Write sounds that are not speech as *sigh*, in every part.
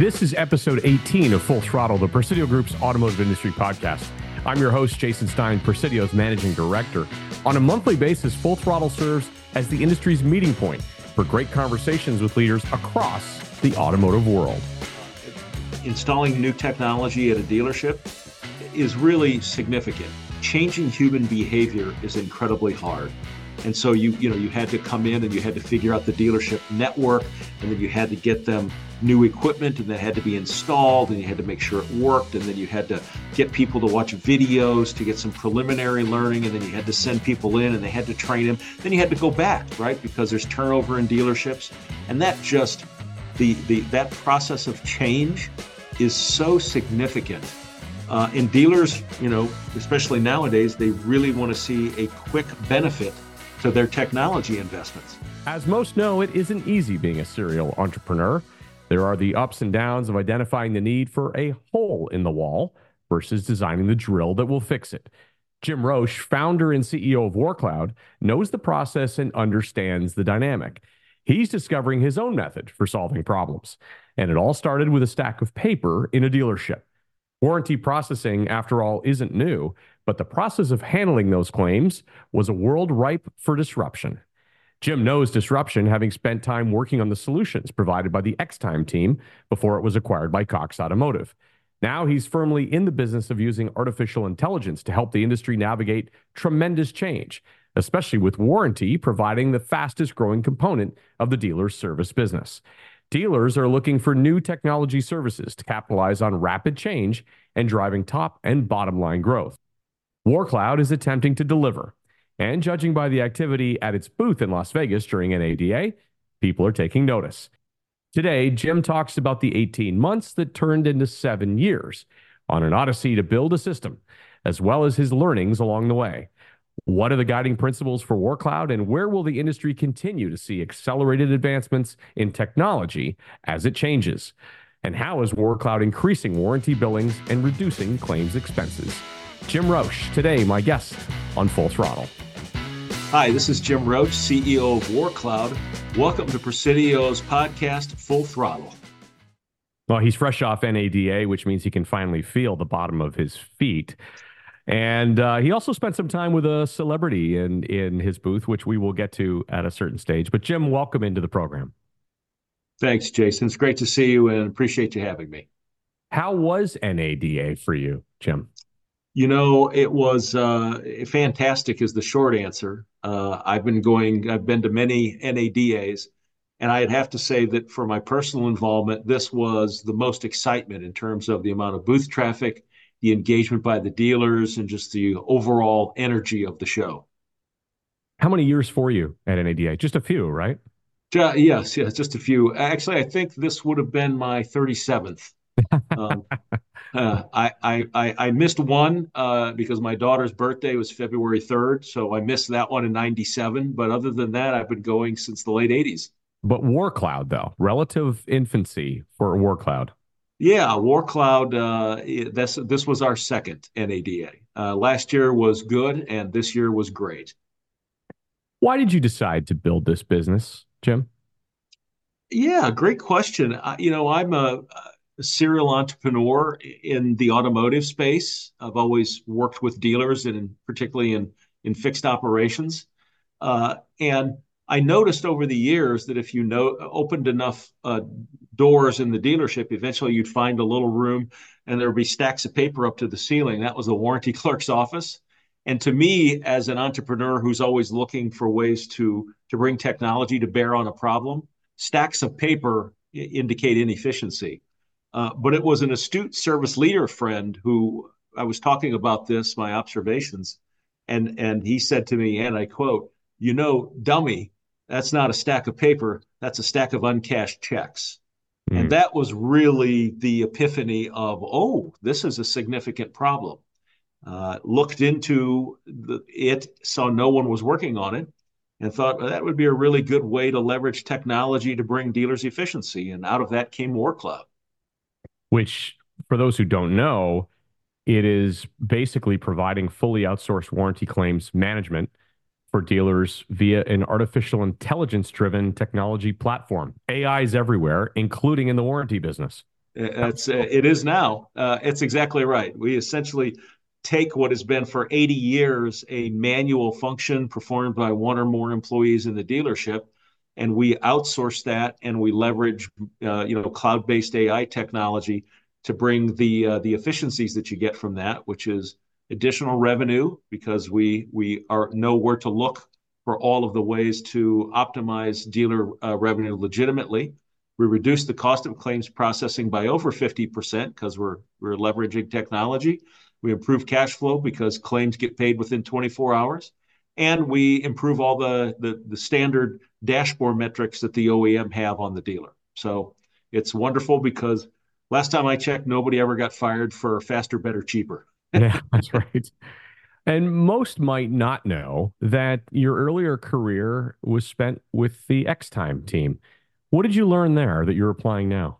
This is episode 18 of Full Throttle, the Presidio Group's automotive industry podcast. I'm your host, Jason Stein, Presidio's managing director. On a monthly basis, Full Throttle serves as the industry's meeting point for great conversations with leaders across the automotive world. Installing new technology at a dealership is really significant. Changing human behavior is incredibly hard. And so you you know you had to come in and you had to figure out the dealership network, and then you had to get them new equipment, and that had to be installed, and you had to make sure it worked, and then you had to get people to watch videos to get some preliminary learning, and then you had to send people in, and they had to train them. Then you had to go back, right? Because there's turnover in dealerships, and that just the the that process of change is so significant. Uh, and dealers, you know, especially nowadays, they really want to see a quick benefit to their technology investments. As most know, it isn't easy being a serial entrepreneur. There are the ups and downs of identifying the need for a hole in the wall versus designing the drill that will fix it. Jim Roche, founder and CEO of WarrCloud, knows the process and understands the dynamic. He's discovering his own method for solving problems. And it all started with a stack of paper in a dealership. Warranty processing, after all, isn't new, but the process of handling those claims was a world ripe for disruption. Jim knows disruption, having spent time working on the solutions provided by the Xtime team before it was acquired by Cox Automotive. Now he's firmly in the business of using artificial intelligence to help the industry navigate tremendous change, especially with warranty providing the fastest growing component of the dealer's service business. Dealers are looking for new technology services to capitalize on rapid change and driving top and bottom line growth. WarrCloud is attempting to deliver. And judging by the activity at its booth in Las Vegas during NADA, people are taking notice. Today, Jim talks about the 18 months that turned into seven years on an odyssey to build a system, as well as his learnings along the way. What are the guiding principles for WarrCloud, and where will the industry continue to see accelerated advancements in technology as it changes? And how is WarrCloud increasing warranty billings and reducing claims expenses? Jim Roche, today my guest on Full Throttle. Hi, this is Jim Roche, CEO of WarrCloud. Welcome to Presidio's podcast, Full Throttle. Well, he's fresh off NADA, which means he can finally feel the bottom of his feet. And uh, he also spent some time with a celebrity in, in his booth, which we will get to at a certain stage. But Jim, welcome into the program. Thanks, Jason. It's great to see you and appreciate you having me. How was NADA for you, Jim? You know, it was uh, fantastic, is the short answer. Uh, I've been going, I've been to many NADAs, and I'd have to say that for my personal involvement, this was the most excitement in terms of the amount of booth traffic, the engagement by the dealers, and just the overall energy of the show. How many years for you at NADA? Just a few, right? Uh, yes, yes, just a few. Actually, I think this would have been my 37th. *laughs* Um, uh, I, I, I missed one uh, because my daughter's birthday was February 3rd. So I missed that one in 97. But other than that, I've been going since the late 80s. But WarrCloud, though, relative infancy for WarrCloud. Yeah, WarrCloud, uh, this, this was our second NADA. Uh, last year was good, and this year was great. Why did you decide to build this business, Jim? Yeah, great question. you know, I'm a serial entrepreneur in the automotive space. I've always worked with dealers and particularly in in fixed operations. Uh, and I noticed over the years that if you know opened enough uh, doors in the dealership, eventually you'd find a little room and there would be stacks of paper up to the ceiling. That was the warranty *laughs* clerk's office. And to me, as an entrepreneur who's always looking for ways to to bring technology to bear on a problem, stacks of paper indicate inefficiency. Uh, but it was an astute service leader friend who I was talking about this, my observations, and and he said to me, and I quote, "You know, dummy, that's not a stack of paper. That's a stack of uncashed checks." Mm. And that was really the epiphany of, oh, this is a significant problem. Uh, looked into the, it, saw no one was working on it, and thought well, that would be a really good way to leverage technology to bring dealers efficiency. And out of that came WarrCloud which for those who don't know, it is basically providing fully outsourced warranty claims management for dealers via an artificial intelligence driven technology platform. AI is everywhere, including in the warranty business. It's uh, it is now. Uh, it's exactly right. We essentially take what has been for 80 years a manual function performed by one or more employees in the dealership and we outsource that and we leverage uh, you know cloud-based AI technology to bring the uh, the efficiencies that you get from that, which is additional revenue because we we are know where to look for all of the ways to optimize dealer uh, revenue legitimately. We reduce the cost of claims processing by over 50% because we're we're leveraging technology. We improve cash flow because claims get paid within 24 hours, and we improve all the the, the standard dashboard metrics that the OEM have on the dealer. So it's wonderful because last time I checked, nobody ever got fired for faster, better, cheaper. Yeah, *laughs* that's right. And most might not know that your earlier career was spent with the Xtime team. What did you learn there that you're applying now?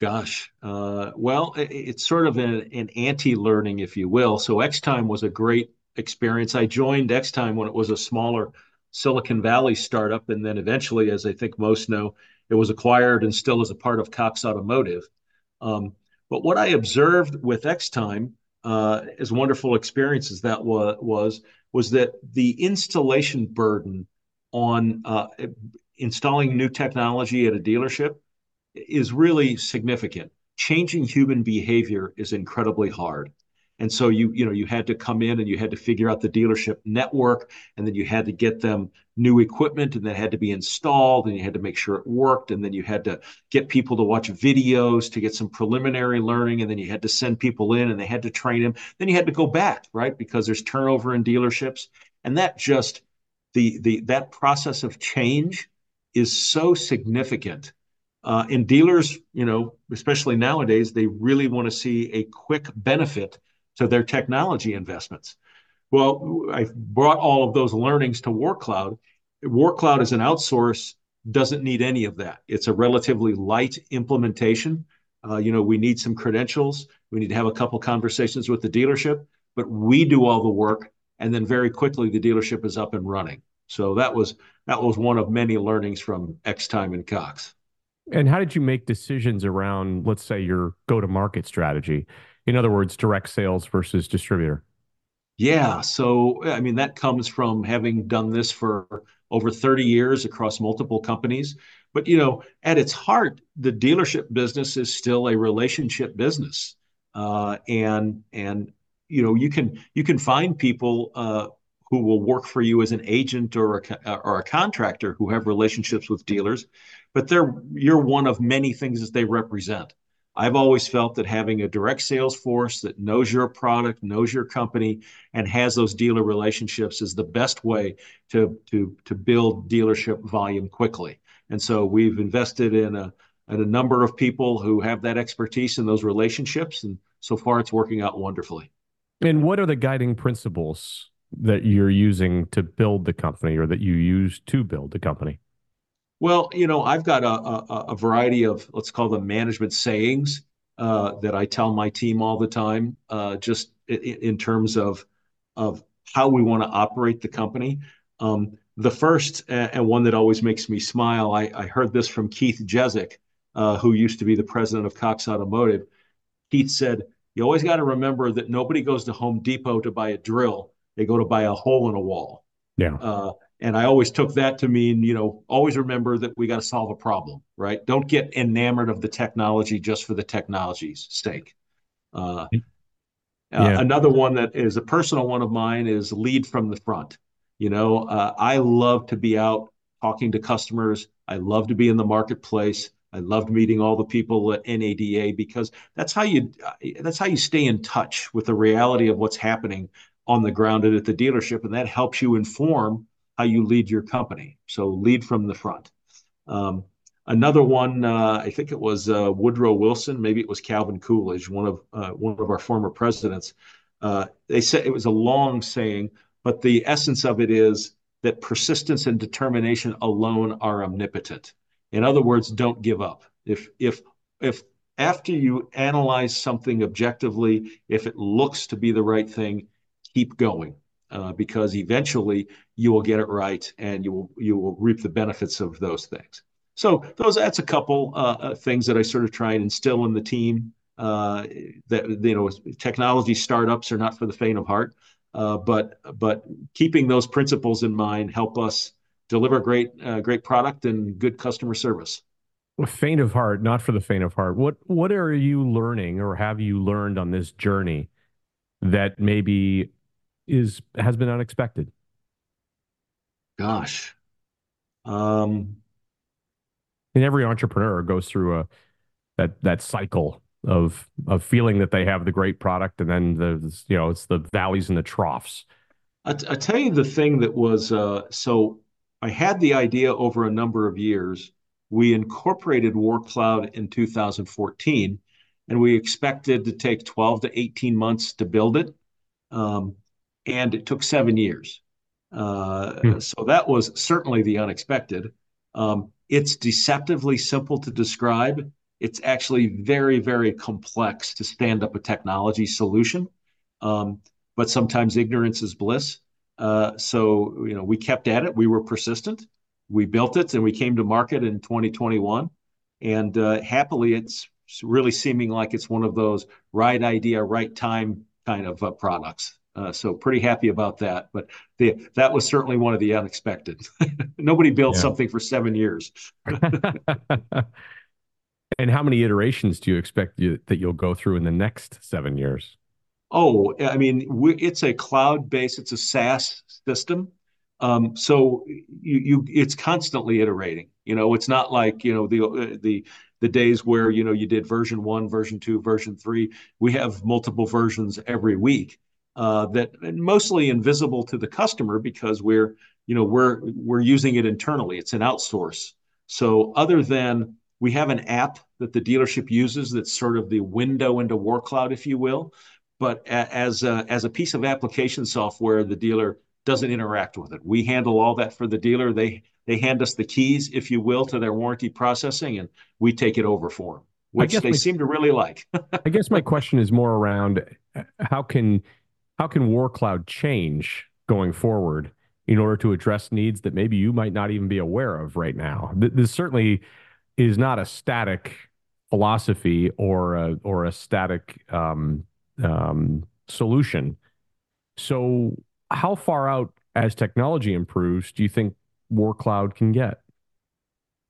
Gosh, uh, well, it, it's sort of an, an anti-learning, if you will. So Xtime was a great experience. I joined Xtime when it was a smaller Silicon Valley startup, and then eventually, as I think most know, it was acquired and still is a part of Cox Automotive. Um, but what I observed with Xtime, uh, as wonderful experience as that wa- was, was that the installation burden on uh, installing new technology at a dealership is really significant. Changing human behavior is incredibly hard. And so you you know you had to come in and you had to figure out the dealership network, and then you had to get them new equipment, and that had to be installed, and you had to make sure it worked, and then you had to get people to watch videos to get some preliminary learning, and then you had to send people in, and they had to train them. Then you had to go back, right, because there's turnover in dealerships, and that just the the that process of change is so significant. Uh, and dealers, you know, especially nowadays, they really want to see a quick benefit to their technology investments. Well, I brought all of those learnings to WarrCloud. WarrCloud as an outsource doesn't need any of that. It's a relatively light implementation. Uh, you know, we need some credentials. We need to have a couple conversations with the dealership, but we do all the work, and then very quickly the dealership is up and running. So that was that was one of many learnings from Xtime and Cox. And how did you make decisions around, let's say, your go-to-market strategy? In other words, direct sales versus distributor. Yeah. So, I mean, that comes from having done this for over 30 years across multiple companies. But, you know, at its heart, the dealership business is still a relationship business. Uh, and, and, you know, you can, you can find people, uh, who will work for you as an agent or a, or a contractor who have relationships with dealers, but they're you're one of many things that they represent. I've always felt that having a direct sales force that knows your product, knows your company, and has those dealer relationships is the best way to to to build dealership volume quickly. And so we've invested in a in a number of people who have that expertise in those relationships, and so far it's working out wonderfully. And what are the guiding principles that you're using to build the company, or that you use to build the company? Well, you know, I've got a, a, a variety of let's call them management sayings uh, that I tell my team all the time, uh, just in, in, terms of of how we want to operate the company. Um, the first and one that always makes me smile, I, I heard this from Keith Jezek, uh, who used to be the president of Cox Automotive. Keith said, "You always got to remember that nobody goes to Home Depot to buy a drill; they go to buy a hole in a wall." Yeah. And I always took that to mean, you know, always remember that we got to solve a problem, right? Don't get enamored of the technology just for the technology's sake. Uh, yeah. uh, another one that is a personal one of mine is lead from the front. You know, uh, I love to be out talking to customers. I love to be in the marketplace. I loved meeting all the people at NADA because that's how you that's how you stay in touch with the reality of what's happening on the ground and at the dealership, and that helps you inform how you lead your company. So lead from the front. Um, another one, uh, I think it was uh, Woodrow Wilson, maybe it was Calvin Coolidge, one of uh, one of our former presidents. Uh, they said it was a long saying, but the essence of it is that persistence and determination alone are omnipotent. In other words, don't give up. If if if after you analyze something objectively, if it looks to be the right thing, keep going uh, because eventually you will get it right and you will you will reap the benefits of those things. so those that's a couple uh, uh, things that I sort of try and instill in the team. Uh, that you know, technology startups are not for the faint of heart, uh, but but keeping those principles in mind help us deliver great great product and good customer service. Faint of heart, not for the faint of heart. What what are you learning, or have you learned on this journey that maybe is has been unexpected? Gosh, um, and every entrepreneur goes through a that that cycle of of feeling that they have the great product and then the you know it's the valleys and the troughs I, I tell you the thing that was uh, so I had the idea over a number of years. We incorporated WarrCloud in 2014, and we expected to take 12 to 18 months to build it, um, and it took seven years. Uh, hmm. So that was certainly the unexpected. Um, it's deceptively simple to describe. It's actually very, very complex to stand up a technology solution. Um, but sometimes ignorance is bliss. Uh, so, you know, we kept at it. We were persistent. We built it and we came to market in 2021. And uh, happily, it's really seeming like it's one of those right idea, right time kind of uh, products. Uh, so pretty happy about that. But the, that was certainly one of the unexpected. *laughs* Nobody built yeah. something for seven years. *laughs* and how many iterations do you expect you, that you'll go through in the next seven years? Oh, I mean, we, it's a cloud-based, it's a SaaS system. Um, so you, you, it's constantly iterating. You know, it's not like you know the the the days where you know you did version one, version two, version three. We have multiple versions every week uh, that mostly invisible to the customer because we're you know we're we're using it internally. It's an outsource. So other than we have an app that the dealership uses that's sort of the window into WarrCloud, if you will. But as a, as a piece of application software, the dealer doesn't interact with it. We handle all that for the dealer. They they hand us the keys, if you will, to their warranty processing, and we take it over for them, which they my, seem to really like. *laughs* I guess my question is more around how can how can WarrCloud change going forward in order to address needs that maybe you might not even be aware of right now? This certainly is not a static philosophy or a, or a static um, um, solution. So, how far out as technology improves do you think WarrCloud can get?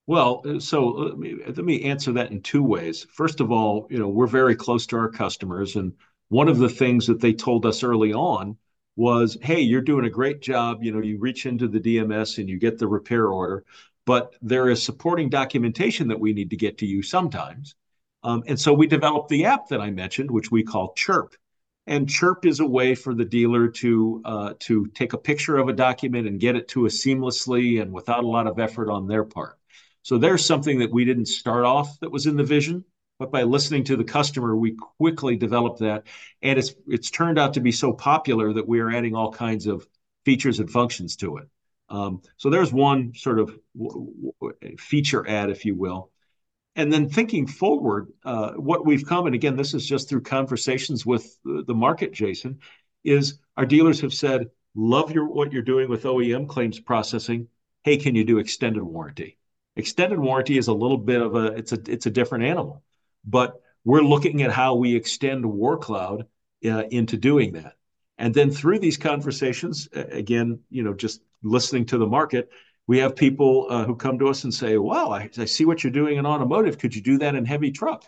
Well, uh, so let me, let me answer that in two ways. First of all, you know, we're very close to our customers, and one of the things that they told us early on was, "Hey, you're doing a great job. You know, you reach into the DMS and you get the repair order, but there is supporting documentation that we need to get to you sometimes." Um, and so we developed the app that I mentioned, which we call Chirp. And Chirp is a way for the dealer to uh, to take a picture of a document and get it to us seamlessly and without a lot of effort on their part. So there's something that we didn't start off that was in the vision, but by listening to the customer, we quickly developed that, and it's it's turned out to be so popular that we are adding all kinds of features and functions to it. Um, so there's one sort of feature add, if you will. And then thinking forward, uh, what we've come, and again, this is just through conversations with the market, Jason, is our dealers have said, love your what you're doing with OEM claims processing. Hey, can you do extended warranty? Extended warranty is a little bit of a it's a it's a different animal but we're looking at how we extend WarrCloud uh, into doing that. And then through these conversations, again, you know, just listening to the market, we have people uh, who come to us and say, "Wow, I, I, see what you're doing in automotive. Could you do that in heavy truck?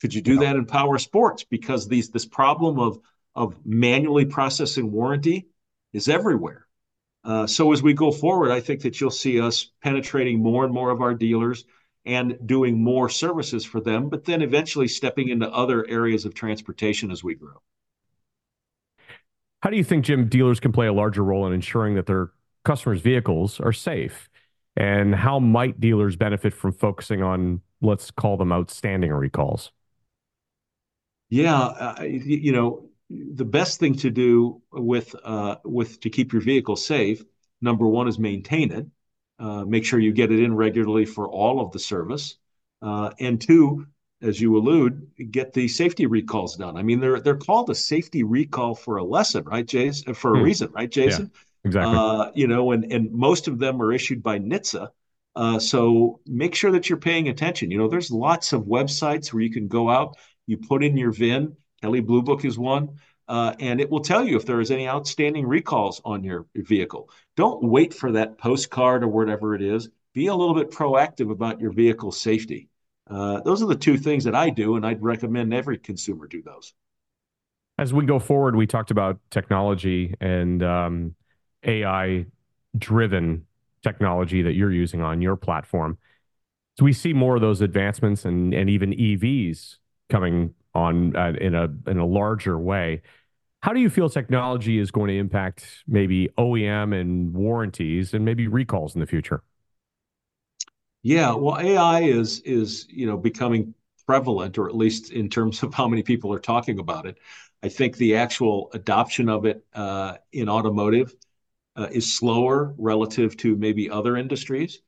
Could you do yeah. that in power sports? Because these this problem of of manually processing warranty is everywhere. Uh, so as we go forward, I think that you'll see us penetrating more and more of our dealers and doing more services for them, but then eventually stepping into other areas of transportation as we grow. How do you think, Jim, dealers can play a larger role in ensuring that their customers' vehicles are safe? And how might dealers benefit from focusing on, let's call them outstanding recalls? Yeah, uh, you know, the best thing to do with uh, with to keep your vehicle safe, number one is maintain it. Uh, make sure you get it in regularly for all of the service. Uh, and two, as you allude, get the safety recalls done. I mean, they're they're called a safety recall for a lesson, right, Jason? For a hmm. reason, right, Jason? Yeah, exactly. Uh, you know, and and most of them are issued by NHTSA. Uh, so make sure that you're paying attention. You know, there's lots of websites where you can go out, you put in your VIN. Kelley Blue Book is one. Uh, and it will tell you if there is any outstanding recalls on your, vehicle. Don't wait for that postcard or whatever it is. Be a little bit proactive about your vehicle safety. Uh, those are the two things that I do, and I'd recommend every consumer do those. As we go forward, we talked about technology and um, AI driven technology that you're using on your platform. So we see more of those advancements and, and even EVs coming on uh, in a in a larger way. How do you feel technology is going to impact maybe OEM and warranties and maybe recalls in the future? Yeah, well, AI is is you know becoming prevalent, or at least in terms of how many people are talking about it. I think the actual adoption of it uh, in automotive uh, is slower relative to maybe other industries.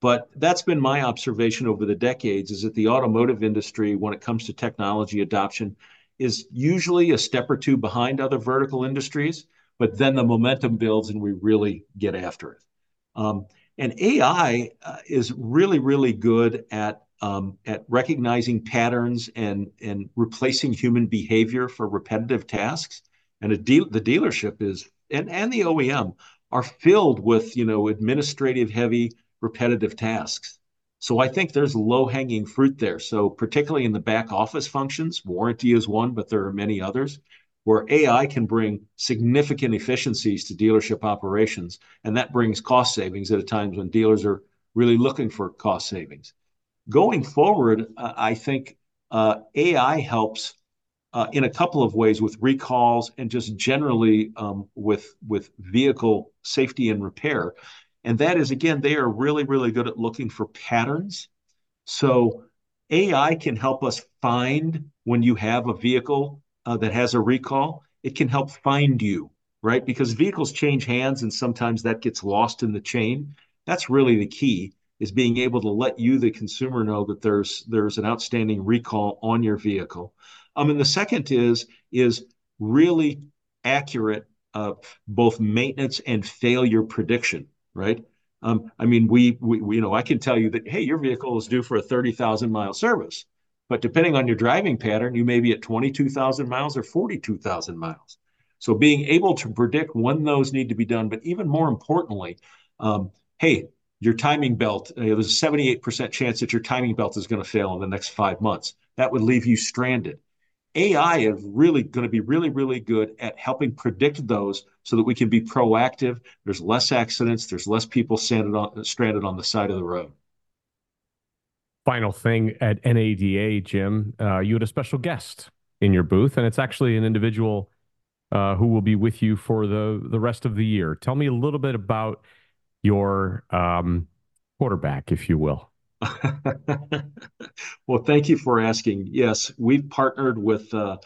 But that's been my observation over the decades is that the automotive industry, when it comes to technology adoption, is usually a step or two behind other vertical industries, but then the momentum builds and we really get after it. Um, and AI uh, is really, really good at um, at recognizing patterns and and replacing human behavior for repetitive tasks. And de- the dealership is and and the OEM are filled with you know administrative heavy repetitive tasks. So I think there's low hanging fruit there. So particularly in the back office functions, warranty is one, but there are many others where AI can bring significant efficiencies to dealership operations, and that brings cost savings at a time when dealers are really looking for cost savings. Going forward, uh, I think uh, AI helps uh, in a couple of ways with recalls and just generally um, with with vehicle safety and repair. And that is again, they are really really good at looking for patterns. So AI can help us find when you have a vehicle uh, that has a recall. It can help find you, right? Because vehicles change hands and sometimes that gets lost in the chain. That's really the key is being able to let you, the consumer, know that there's there's an outstanding recall on your vehicle. Um, and the second is is really accurate uh, both maintenance and failure prediction, right? Um, I mean, we, we, we, you know, I can tell you that, hey, your vehicle is due for a 30,000 mile service, but depending on your driving pattern, you may be at 22,000 miles or 42,000 miles. So being able to predict when those need to be done, but even more importantly, um, hey, your timing belt, uh, there's a 78% chance that your timing belt is going to fail in the next five months. That would leave you stranded. AI is really going to be really, really good at helping predict those so that we can be proactive. There's less accidents, there's less people stranded on, stranded on the side of the road. Final thing at NADA, Jim, uh, you had a special guest in your booth, and it's actually an individual uh, who will be with you for the, the rest of the year. Tell me a little bit about your um, quarterback, if you will. *laughs* well, thank you for asking. Yes, we've partnered with uh,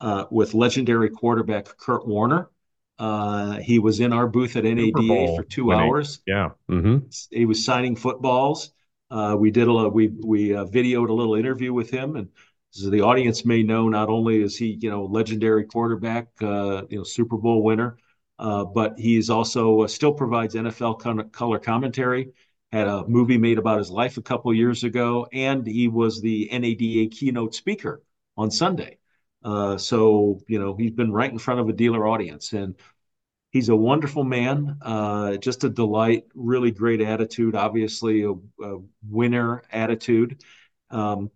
uh, with legendary quarterback Kurt Warner. Uh, he was in our booth at NADA for two hours. Yeah, mm-hmm. he was signing footballs. Uh, we did a we we uh, videoed a little interview with him, and so the audience may know not only is he you know legendary quarterback, uh, you know Super Bowl winner, but he's also still provides NFL color commentary had a movie made about his life a couple years ago, and he was the NADA keynote speaker on Sunday. Uh, so you know he's been right in front of a dealer audience, and he's a wonderful man, uh, just a delight. Really great attitude, obviously a, a winner attitude. Um,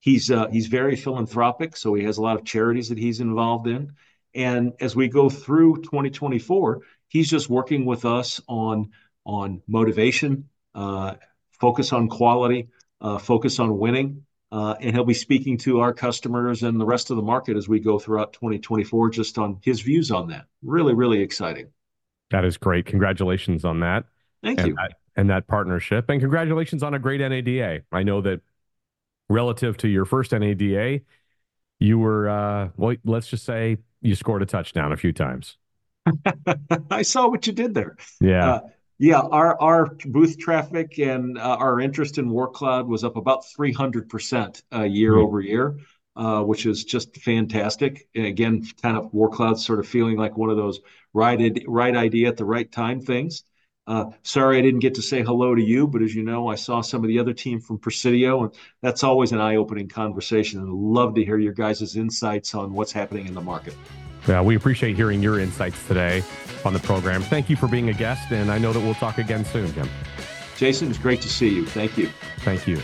he's uh, he's very philanthropic, so he has a lot of charities that he's involved in. And as we go through 2024, he's just working with us on on motivation, focus on quality, uh, focus on winning. Uh, and he'll be speaking to our customers and the rest of the market as we go throughout 2024, just on his views on that. Really, really exciting. That is great. Congratulations on that. Thank and you. That, and that partnership. And congratulations on a great NADA. I know that relative to your first NADA, you were, uh, well, let's just say you scored a touchdown a few times. *laughs* I saw what you did there. Yeah. Uh, yeah, our our booth traffic and uh, our interest in WarrCloud was up about 300% uh, year mm-hmm. over year, uh, which is just fantastic. And again, kind of WarrCloud sort of feeling like one of those right right idea at the right time things. Uh, sorry I didn't get to say hello to you, but as you know, I saw some of the other team from Presidio, and that's always an eye-opening conversation. And I'd love to hear your guys' insights on what's happening in the market. Yeah, we appreciate hearing your insights today on the program. Thank you for being a guest, and I know that we'll talk again soon, Jim. Jason, it's great to see you. Thank you. Thank you.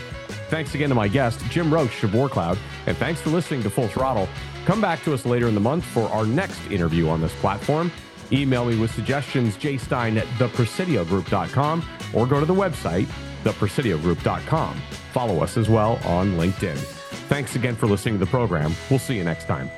Thanks again to my guest, Jim Roche of WarrCloud, and thanks for listening to Full Throttle. Come back to us later in the month for our next interview on this platform. Email me with suggestions, jstein at thepresidiogroup.com, or go to the website, thepresidiogroup.com. Follow us as well on LinkedIn. Thanks again for listening to the program. We'll see you next time.